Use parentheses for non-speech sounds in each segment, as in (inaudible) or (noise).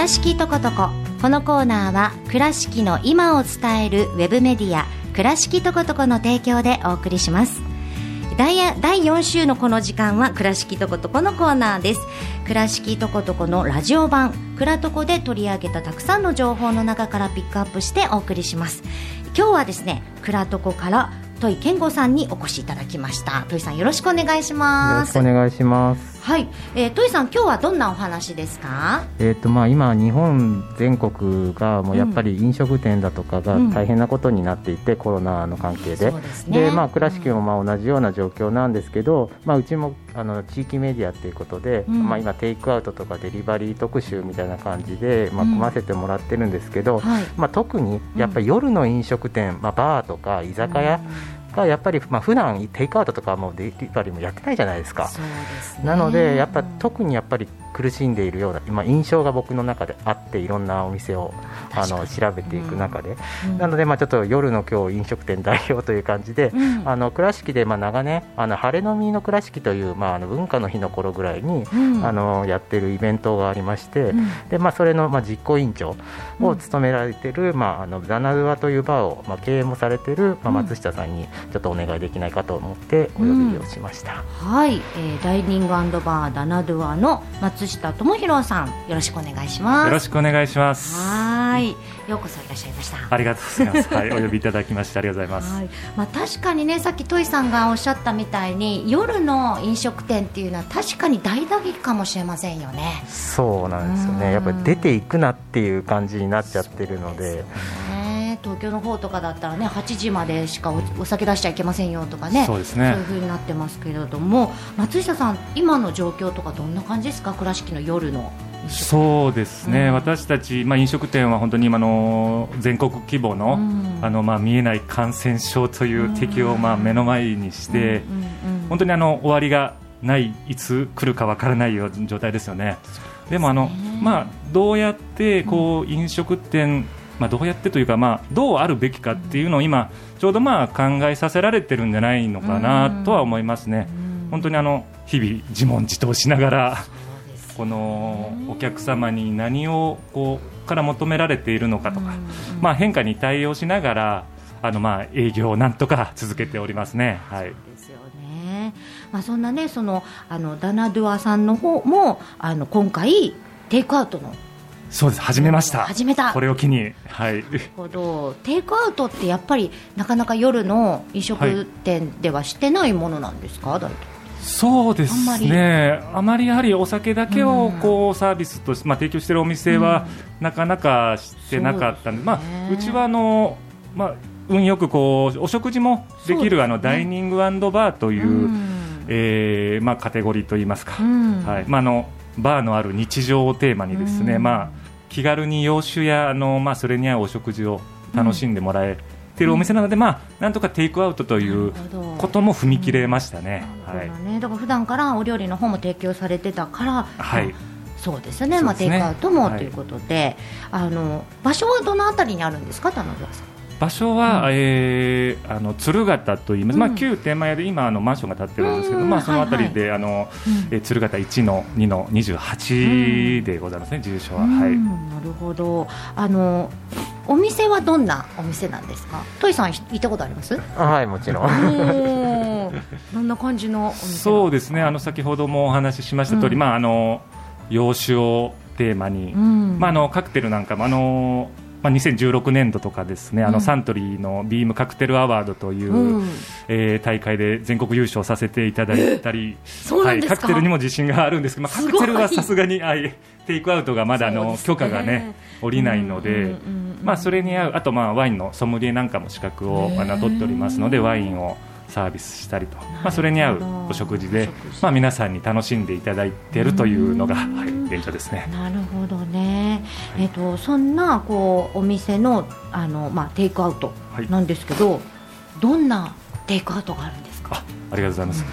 倉敷とことここのコーナーは倉敷の今を伝えるウェブメディア倉敷とことこの提供でお送りします。第第4週のこの時間は倉敷とことこのコーナーです。倉敷とことこのラジオ版倉とこで取り上げたたくさんの情報の中からピックアップしてお送りします。今日はですね倉とこから戸井健吾さんにお越しいただきました。戸井さんよろしくお願いします。よろしくお願いします。はい、えー、戸井さん今日はどんなお話ですか？えっ、とまあ今日本全国がもうやっぱり飲食店だとかが大変なことになっていて、うん、コロナの関係で、で、ね、まあ倉敷もまあ同じような状況なんですけど、まあうちもあの地域メディアっていうことで、うん、まあ今テイクアウトとかデリバリー特集みたいな感じでまあ組ませてもらってるんですけど、はい、まあ特にやっぱり夜の飲食店、まあバーとか居酒屋、がやっぱり、まあ普段テイクアウトとかもデリバリーもやってないじゃないですか。すね、なのでやっぱ特にやっぱり苦しんでいるような今印象が僕の中であっていろんなお店をあの調べていく中で、うん、なのでまあちょっと夜の今日飲食店代表という感じで、うん、あの倉敷でまあ長年あの晴れのみの倉敷というまああの文化の日の頃ぐらいに、うん、あのやってるイベントがありまして、でまあそれのまあ実行委員長を務められている、まああのダナドアというバーをまあ経営もされているまあ松下さんにちょっとお願いできないかと思ってお呼びをしました。はい、えー、ダイニングバーダナドアの松下智博さんよろしくお願いします。よろしくお願いします。はい。ようこそいらっしゃいました。ありがとうございます。はい (laughs) お呼びいただきましてありがとうございます、はい、まあ確かにねさっきトイさんがおっしゃったみたいに夜の飲食店っていうのは確かに大打撃かもしれませんよね。そうなんですよね。やっぱり出ていくなっていう感じになっちゃってるので。東京の方とかだったらね8時までしかお酒出しちゃいけませんよとかねそうですね。そういうふうになってますけれども松下さん、今の状況とかどんな感じですか？倉敷の夜のそうですね、うん、私たち、まあ、飲食店は本当に今の全国規模のうん、あのまあ、見えない感染症という敵をまあ目の前にして、本当にあの終わりがない、いつ来るかわからないような状態ですよね。でもあの、まあ、どうやってこう飲食店まあ、どうやってというか、まあ、どうあるべきかっていうのを今、ちょうどまあ考えさせられてるんじゃないのかなとは思いますね、本当にあの日々、自問自答しながら、このお客様に何をこうから求められているのかとか、まあ、変化に対応しながら、あのまあ営業をなんとか続けておりますね。はい、ですよね。まあ、そんなねそのあのダナドゥアさんの方もあの今回テイクアウトのそうです。始めました。始めた。これを機に。はい。ほど。テイクアウトってやっぱりなかなか夜の飲食店ではしてないものなんですか、はい、そうですね。あまり。やはりお酒だけをこうサービスとして、まあ、提供しているお店はなかなかしてなかった。んで、うまあ、うちはあの、まあ、運よくこうお食事もできる、ね、あのダイニングバーという、うえーまあ、カテゴリーといいますか、はい。まあ、あのバーのある日常をテーマにですね、まあ気軽に洋酒やあの、まあ、それに合うお食事を楽しんでもらえてるお店なので、うん、まあ、なんとかテイクアウトということも踏み切れましたね。うん、はい、だから普段からお料理の方も提供されてたから、はい、そうですね、まあ、テイクアウトもということで、はい、あの場所はどのあたりにあるんですか、田辺さん？場所は、うん、えー、あの鶴形といいます、うん、まあ、旧天満屋で今あのマンションが建ってるんですけど、まあ、そのあたりで、はいはい、あのえー、鶴形1の2の28でございますね、住所は、はい、なるほど。あのお店はどんなお店なんですか？トイさん行ったことあります？はいもちろん。どんな感じの？そうですね。あの先ほどもお話ししました通り、うん、まああの洋酒をテーマに、うん、まああのカクテルなんかもあのまあ、2016年度とかですね、あのサントリーのビームカクテルアワードという、うん、えー、大会で全国優勝させていただいたり、はい、カクテルにも自信があるんですけど、まあ、カクテルはさすがに、はい、テイクアウトがまだあの、ね、許可がね下りないので、まあ、それに合うあとまあワインのソムリエなんかも資格を名乗っておりますのでワインをサービスしたりと、まあ、それに合うお食事で、まあ、皆さんに楽しんでいただいているというのが、はい、現状ですね。なるほどね、えーと、そんなこうお店のあの、まあ、テイクアウトなんですけど、はい、どんなテイクアウトがあるんですか？あありがとうございます、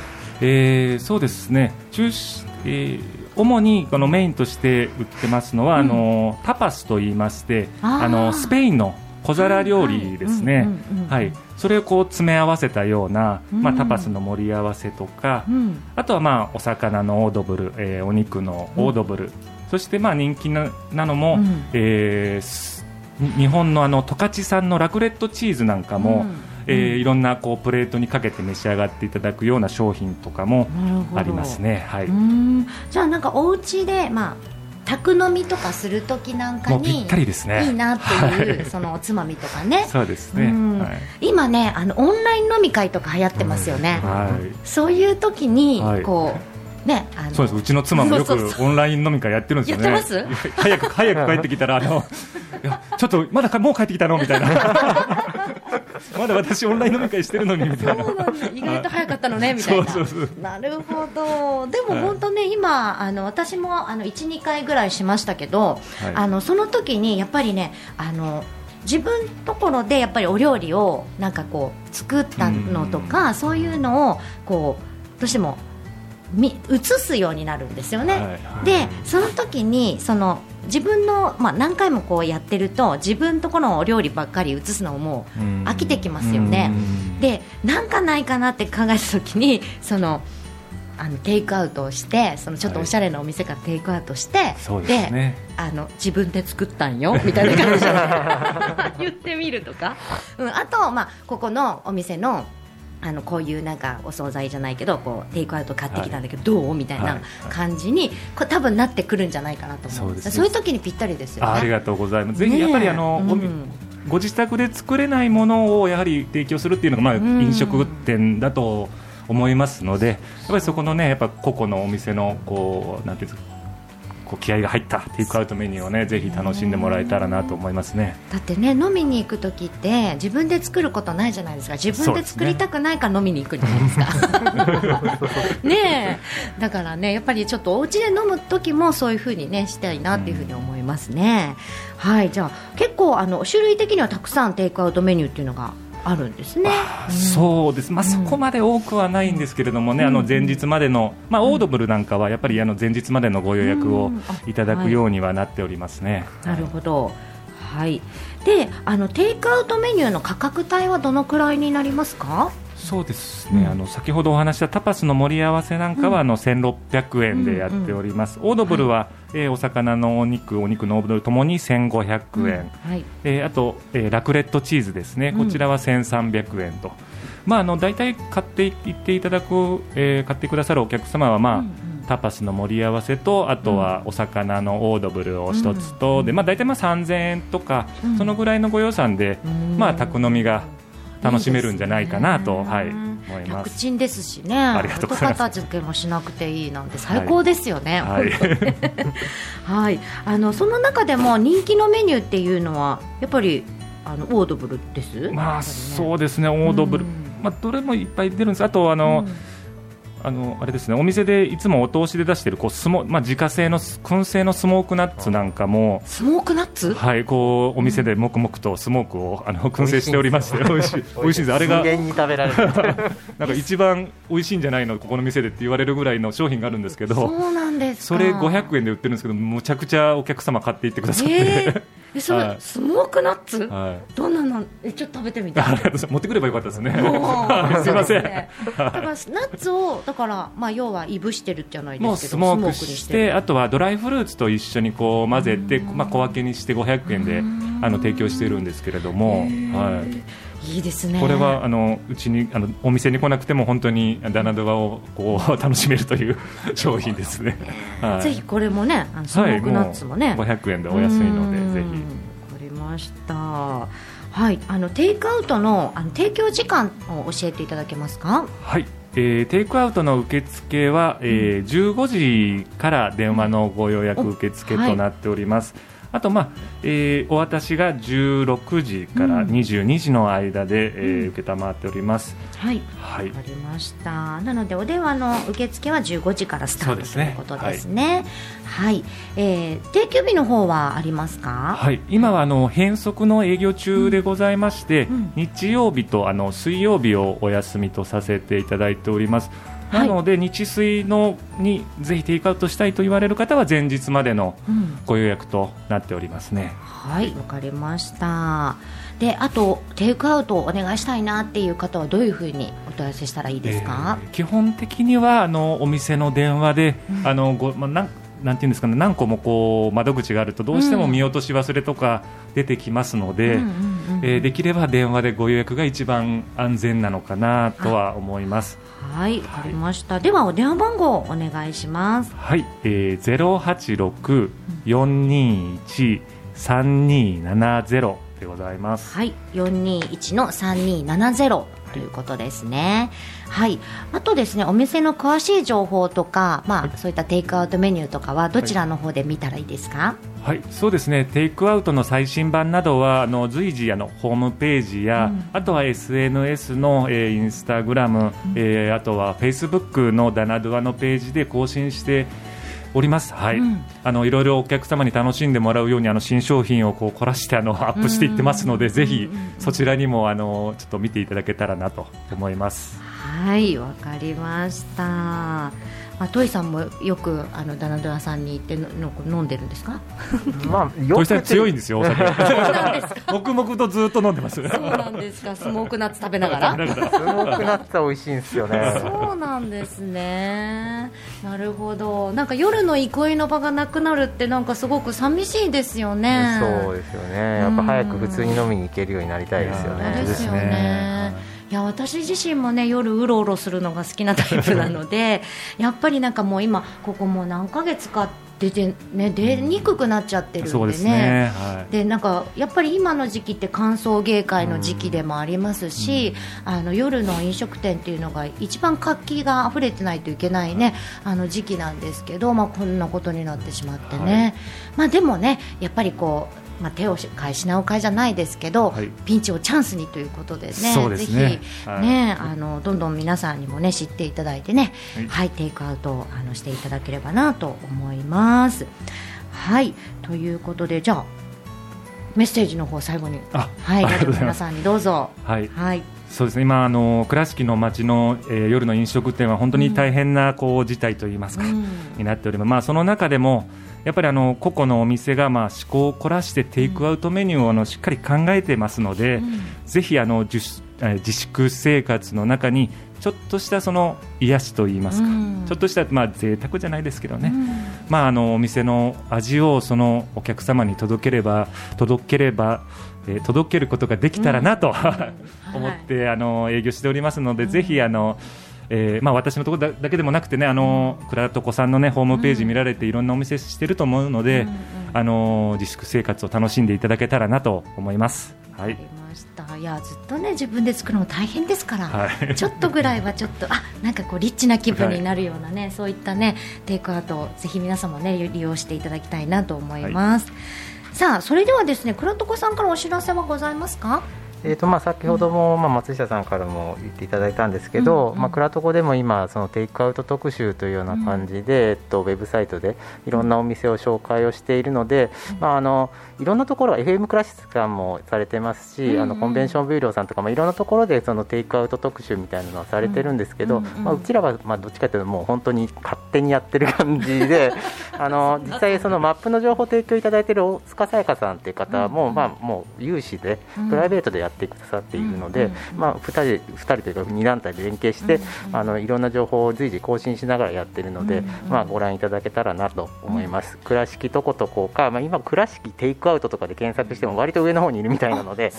うん、えー、そうですね。中止、えー主にこのメインとして売ってますのは、うん、あのタパスと言いましてあのスペインの小皿料理ですね、はい。それをこう詰め合わせたような、まあ、タパスの盛り合わせとか、あとはまあお魚のオードブル、えー、お肉のオードブル、そしてまあ人気なのも、うん、えー、日本のあの十勝産のラクレットチーズなんかも、うん。えー、いろんなこうプレートにかけて召し上がっていただくような商品とかもありますね。はい、じゃあなんかお家でまあ宅飲みとかする時なんかにぴったりですね。いいなっていう、はい、そのおつまみとかね。そうですね、はい、今ねあのオンライン飲み会とか流行ってますよね、はい、そういう時にこう、ね、あのそうです。うちの妻もよくオンライン飲み会やってるんですよね。早く早く帰ってきたらあのいや (laughs) ちょっとまだもう帰ってきたの？みたいな。(laughs) まだ私オンライン飲み会してるのにみたいな。そうなん意外と早かったのねみたいな。(laughs) なるほど。でも本当今あの私もあの12回ぐらいしましたけど、はい、あのその時にやっぱりねあの自分ところでやっぱりお料理をなんかこう作ったのとかそういうのをこうどうしてもみ映すようになるんですよね、はいはい、でその時にその自分の、まあ、何回もこうやってると自分とこのお料理ばっかり映すのも飽きてきますよね。でなんかないかなって考えた時にそのあのテイクアウトをしてそのちょっとおしゃれなお店からテイクアウトして、はい、で、ね、あの自分で作ったんよ (laughs) みたいな感じで。(laughs) 言ってみるとか、うん、あと、まあ、ここのお店のあのこういうなんかお惣菜じゃないけどこうテイクアウト買ってきたんだけど、どう？みたいな感じに、これ多分なってくるんじゃないかなと思うんです。そういう時にぴったりですよね。ありがとうございます。ぜひやっぱりあの、うん、ご自宅で作れないものをやはり提供するっていうのが、まあ、飲食店だと思いますのでやっぱりそこのねやっぱ個々のお店のこうなんていうんですかこう気合が入ったテイクアウトメニューをねぜひ楽しんでもらえたらなと思いますね。だってね飲みに行く時って自分で作ることないじゃないですか。自分で作りたくないから飲みに行くじゃないですか。ね。だからねやっぱりちょっとお家で飲む時もそういうふうにねしたいなっていうふうに思いますね、うん、はい。じゃあ結構あの種類的にはたくさんテイクアウトメニューっていうのがあるんですね。そうです。まあ、そこまで多くはないんですけれどもね、あの前日までのまあオードブルなんかはやっぱりあの前日までのご予約をいただくようにはなっておりますね。なるほど。はい。で、あのテイクアウトメニューの価格帯はどのくらいになりますか？そうですね、うん、あの先ほどお話したタパスの盛り合わせなんかは、あの1600円でやっております、うん。うん、オードブルは、はい、えー、お魚のお肉、お肉のオードブルともに1500円、はい、えー、あと、えー、ラクレットチーズですね、こちらは1300円と、まあ、あの大体買っていっていただく、えー、買ってくださるお客様は、まあ、うんうん。タパスの盛り合わせとあとはお魚のオードブルを一つと、でまあ、大体まあ3000円とか、そのぐらいのご予算で、まあ、宅飲みが楽しめるんじゃないかなと、はい、思います。楽ちんですしね。ありがとうございます。片付けもしなくていいなんて最高ですよね、はい、(laughs) はい、あのその中でも人気のメニューっていうのはやっぱりあのオードブルです、まあ、ね、そうですね。オードブル、まあ、どれもいっぱい出るんです。あとあの、うんあのあれですねお店でいつもお通しで出しているこうスモ、まあ、自家製の燻製のスモークナッツなんかもスモークナッツ？はいこうお店で黙々とスモークをあの燻製しておりまして美味しい美味しいです。あれがに食べられる。(laughs) なんか一番美味しいんじゃないのここの店でって言われるぐらいの商品があるんですけど。そうなそれ500円で売ってるんですけどむちゃくちゃお客様買っていってくださって、えー。えそはい、スモークナッツ、はい、どんなの？えちょっと食べてみたい (laughs) 持ってくればよかったですね。(laughs) すみません、ね、だからナッツをだからまあ要はいぶしてるじゃないですけどスモークしてあとはドライフルーツと一緒にこう混ぜてまあ小分けにして500円であの提供しているんですけれど。もはいいいですね。これはあのうちにあのお店に来なくても本当にダナドワをこう楽しめるという (laughs) 商品ですね、はい、ぜひこれもねあのスモークナッツもね、はい、500円でお安いのでぜひ。わかりました。はいあのテイクアウトのあの提供時間を教えていただけますか？はい。えー、テイクアウトの受付は、えー、15時から電話のご予約受付となっております。はいあと、まあえー、お渡しが16時から22時の間で、うん、えー、承っております。はい、はい、わかりました。なのでお電話の受付は15時からスタート、ということですね。はい、はい、えー、定休日の方はありますか？はい、今はあの変則の営業中でございまして、うん、日曜日とあの水曜日をお休みとさせていただいております。なので、日水のにぜひテイクアウトしたいと言われる方は前日までのご予約となっておりますね。はいわかりました。であとテイクアウトお願いしたいなっていう方はどういうふうにお問い合わせしたらいいですか、えー、基本的にはあのお店の電話で、うん、あのごまあ、なんなんていうんですかね何個もこう窓口があるとどうしても見落とし忘れとか出てきますので、えできれば電話でご予約が一番安全なのかなとは思います。はい、わかりました。はい、ではお電話番号お願いします。はい、えー、ゼロ八六四二一三二七ゼロでございます。はい、四二一の三二七ゼロということですね。はい。あとですね、お店の詳しい情報とか、まあ、はい、そういったテイクアウトメニューとかはどちらの方で見たらいいですか？はい、そうですね。テイクアウトの最新版などはあの随時あのホームページや、うん、あとは SNS の、えー、インスタグラム、うん、えー、あとはフェイスブックのダナドアのページで更新しております。はい、うん、あのいろいろお客様に楽しんでもらうようにあの新商品をこう凝らしてあのアップしていってますので、ぜひそちらにもあのちょっと見ていただけたらなと思います。はい。わかりました。まあ、トイさんもよくあのダナドラさんに行っての飲んでるんですか？(laughs) まあ、トイさん強いんですよ。お酒。黙々とずっと飲んでます。そうなんですか。スモークナッツ食べながら？スモークナッツは美味しいんですよね。そうなんですね。なるほど。なんか夜の憩いの場がなくなるってなんかすごく寂しいですよね。そうですよね。やっぱ早く普通に飲みに行けるようになりたいですよね。ですよね。いや私自身もね夜うろうろするのが好きなタイプなので (laughs) やっぱりなんかもう今ここもう何ヶ月か出てね出にくくなっちゃってるんでね。で、ねはい、なんかやっぱり今の時期って乾燥芸会の時期でもありますし、うん、あの夜の飲食店っていうのが一番活気が溢れてないといけないねあの時期なんですけど、まあこんなことになってしまってね。はい、まあでもねやっぱりこうまあ、手を変え品を変えじゃないですけど、はい、ピンチをチャンスにということでね、でね。ぜひ、ね、はい、あのどんどん皆さんにもね知っていただいてね、はい、はい、テイクアウトをあのしていただければなと思います。はい。ということでじゃあメッセージの方最後に。はい。皆さんにどうぞ。はい、はいそうですね。今あの倉敷の街の、えー、夜の飲食店は本当に大変なこう事態といいますか、うん、になっております。まあその中でもやっぱりあの個々のお店がまあ思考を凝らしてテイクアウトメニューをあのしっかり考えてますので、うん、ぜひあの自自粛生活の中にちょっとしたその癒しといいますか、うん、ちょっとしたまあ贅沢じゃないですけどね、うん、まああのお店の味をそのお客様に届ければ届ければ、えー、届けることができたらなと、うん、(laughs) 思って、はい、あの営業しておりますので、ぜひあの。えーまあ、私のところだけでもなくてねあの、倉床さんの、ね、ホームページ見られていろんなお店してると思うので、あの自粛生活を楽しんでいただけたらなと思います。はい、いやずっとね自分で作るの大変ですから、はい、ちょっとぐらいはちょっとあなんかこうリッチな気分になるようなね、はい、そういったねテイクアウトぜひ皆様ね利用していただきたいなと思います、はい、さあそれではですね倉床さんからお知らせはございますか？えーとまあ、先ほども、まあ、松下さんからも言っていただいたんですけど、うんうん、まあ、クラトコでも今そのテイクアウト特集というような感じで、うん、えっと、ウェブサイトでいろんなお店を紹介をしているので、うん、まあ、あのいろんなところ FM クラシックさんもされてますし、うんうん、あのコンベンションビューローさんとかもいろんなところでそのテイクアウト特集みたいなのはされてるんですけど、うんうんうん、まあ、うちらはまあどっちかというともう本当に勝手にやってる感じで (laughs) あの実際そのマップの情報提供いただいている大塚沙耶香さんという方も、まあ、もう有志でプライベートでやってくださっているので、まあ、2人 ,2 人というか2団体で連携して、あのいろんな情報を随時更新しながらやってるので、まあ、ご覧いただけたらなと思います。倉敷とことこか、まあ、今倉敷テイクアウトとかで検索しても割と上の方にいるみたいなので、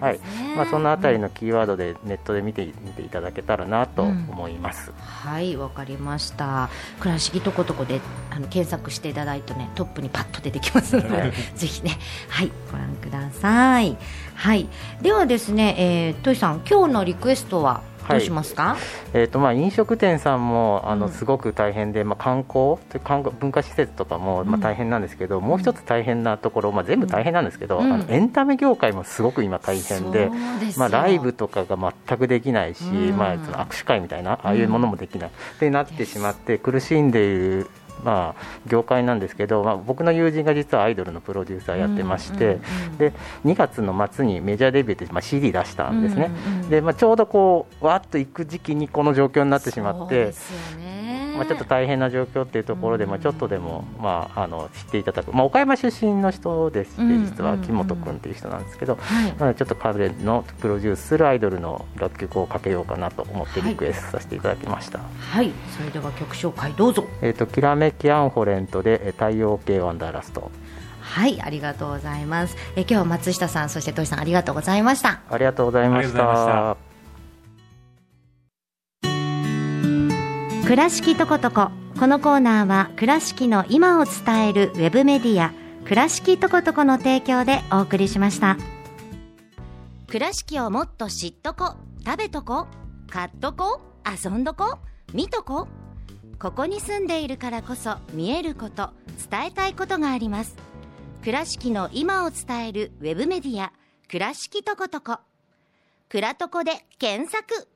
はい。まあ、そのあたりのキーワードでネットで見てみていただけたらなと思います。はいわかりました。倉敷とことこであの検索していただいてねトップにパッと出てきますのでぜひね。はいご覧ください。はい。ではですね、えー、トイさん今日のリクエストはどうしますか、はい、えーとまあ、飲食店さんもあのすごく大変で、うん、まあ、観光？観光文化施設とかも、まあ、大変なんですけど、うん、もう一つ大変なところ、まあ、全部大変なんですけど、うん、あのエンタメ業界もすごく今大変でまあ、ライブとかが全くできないし、まあ、その握手会みたいなああいうものもできない、ってなってしまって苦しんでいるまあ、業界なんですけど、まあ、僕の友人が実はアイドルのプロデューサーやってまして、で2月の末にメジャーデビューで、まあ、CD 出したんですね、でまあ、ちょうどこうわっと行く時期にこの状況になってしまって。まあ、ちょっと大変な状況っていうところで、まあ、ちょっとでも、まあ、あの知っていただく、まあ、岡山出身の人でして、実は木本君っていう人なんですけど、まあ、ちょっと彼のプロデュースするアイドルの楽曲をかけようかなと思ってリクエストさせていただきました。はい、それでは曲紹介どうぞ。えっ、と、きらめきアンフォレントで太陽系ワンダーラスト。はい。ありがとうございます。え今日は松下さんそして土井さんありがとうございました。ありがとうございました倉敷とことここのコーナーは倉敷の今を伝えるウェブメディア倉敷とことこの提供でお送りしました。倉敷をもっと知っとこ食べとこ買っとこ遊んどこ見とこ。ここに住んでいるからこそ見えること伝えたいことがあります。倉敷の今を伝えるウェブメディア倉敷とことこ倉とこで検索。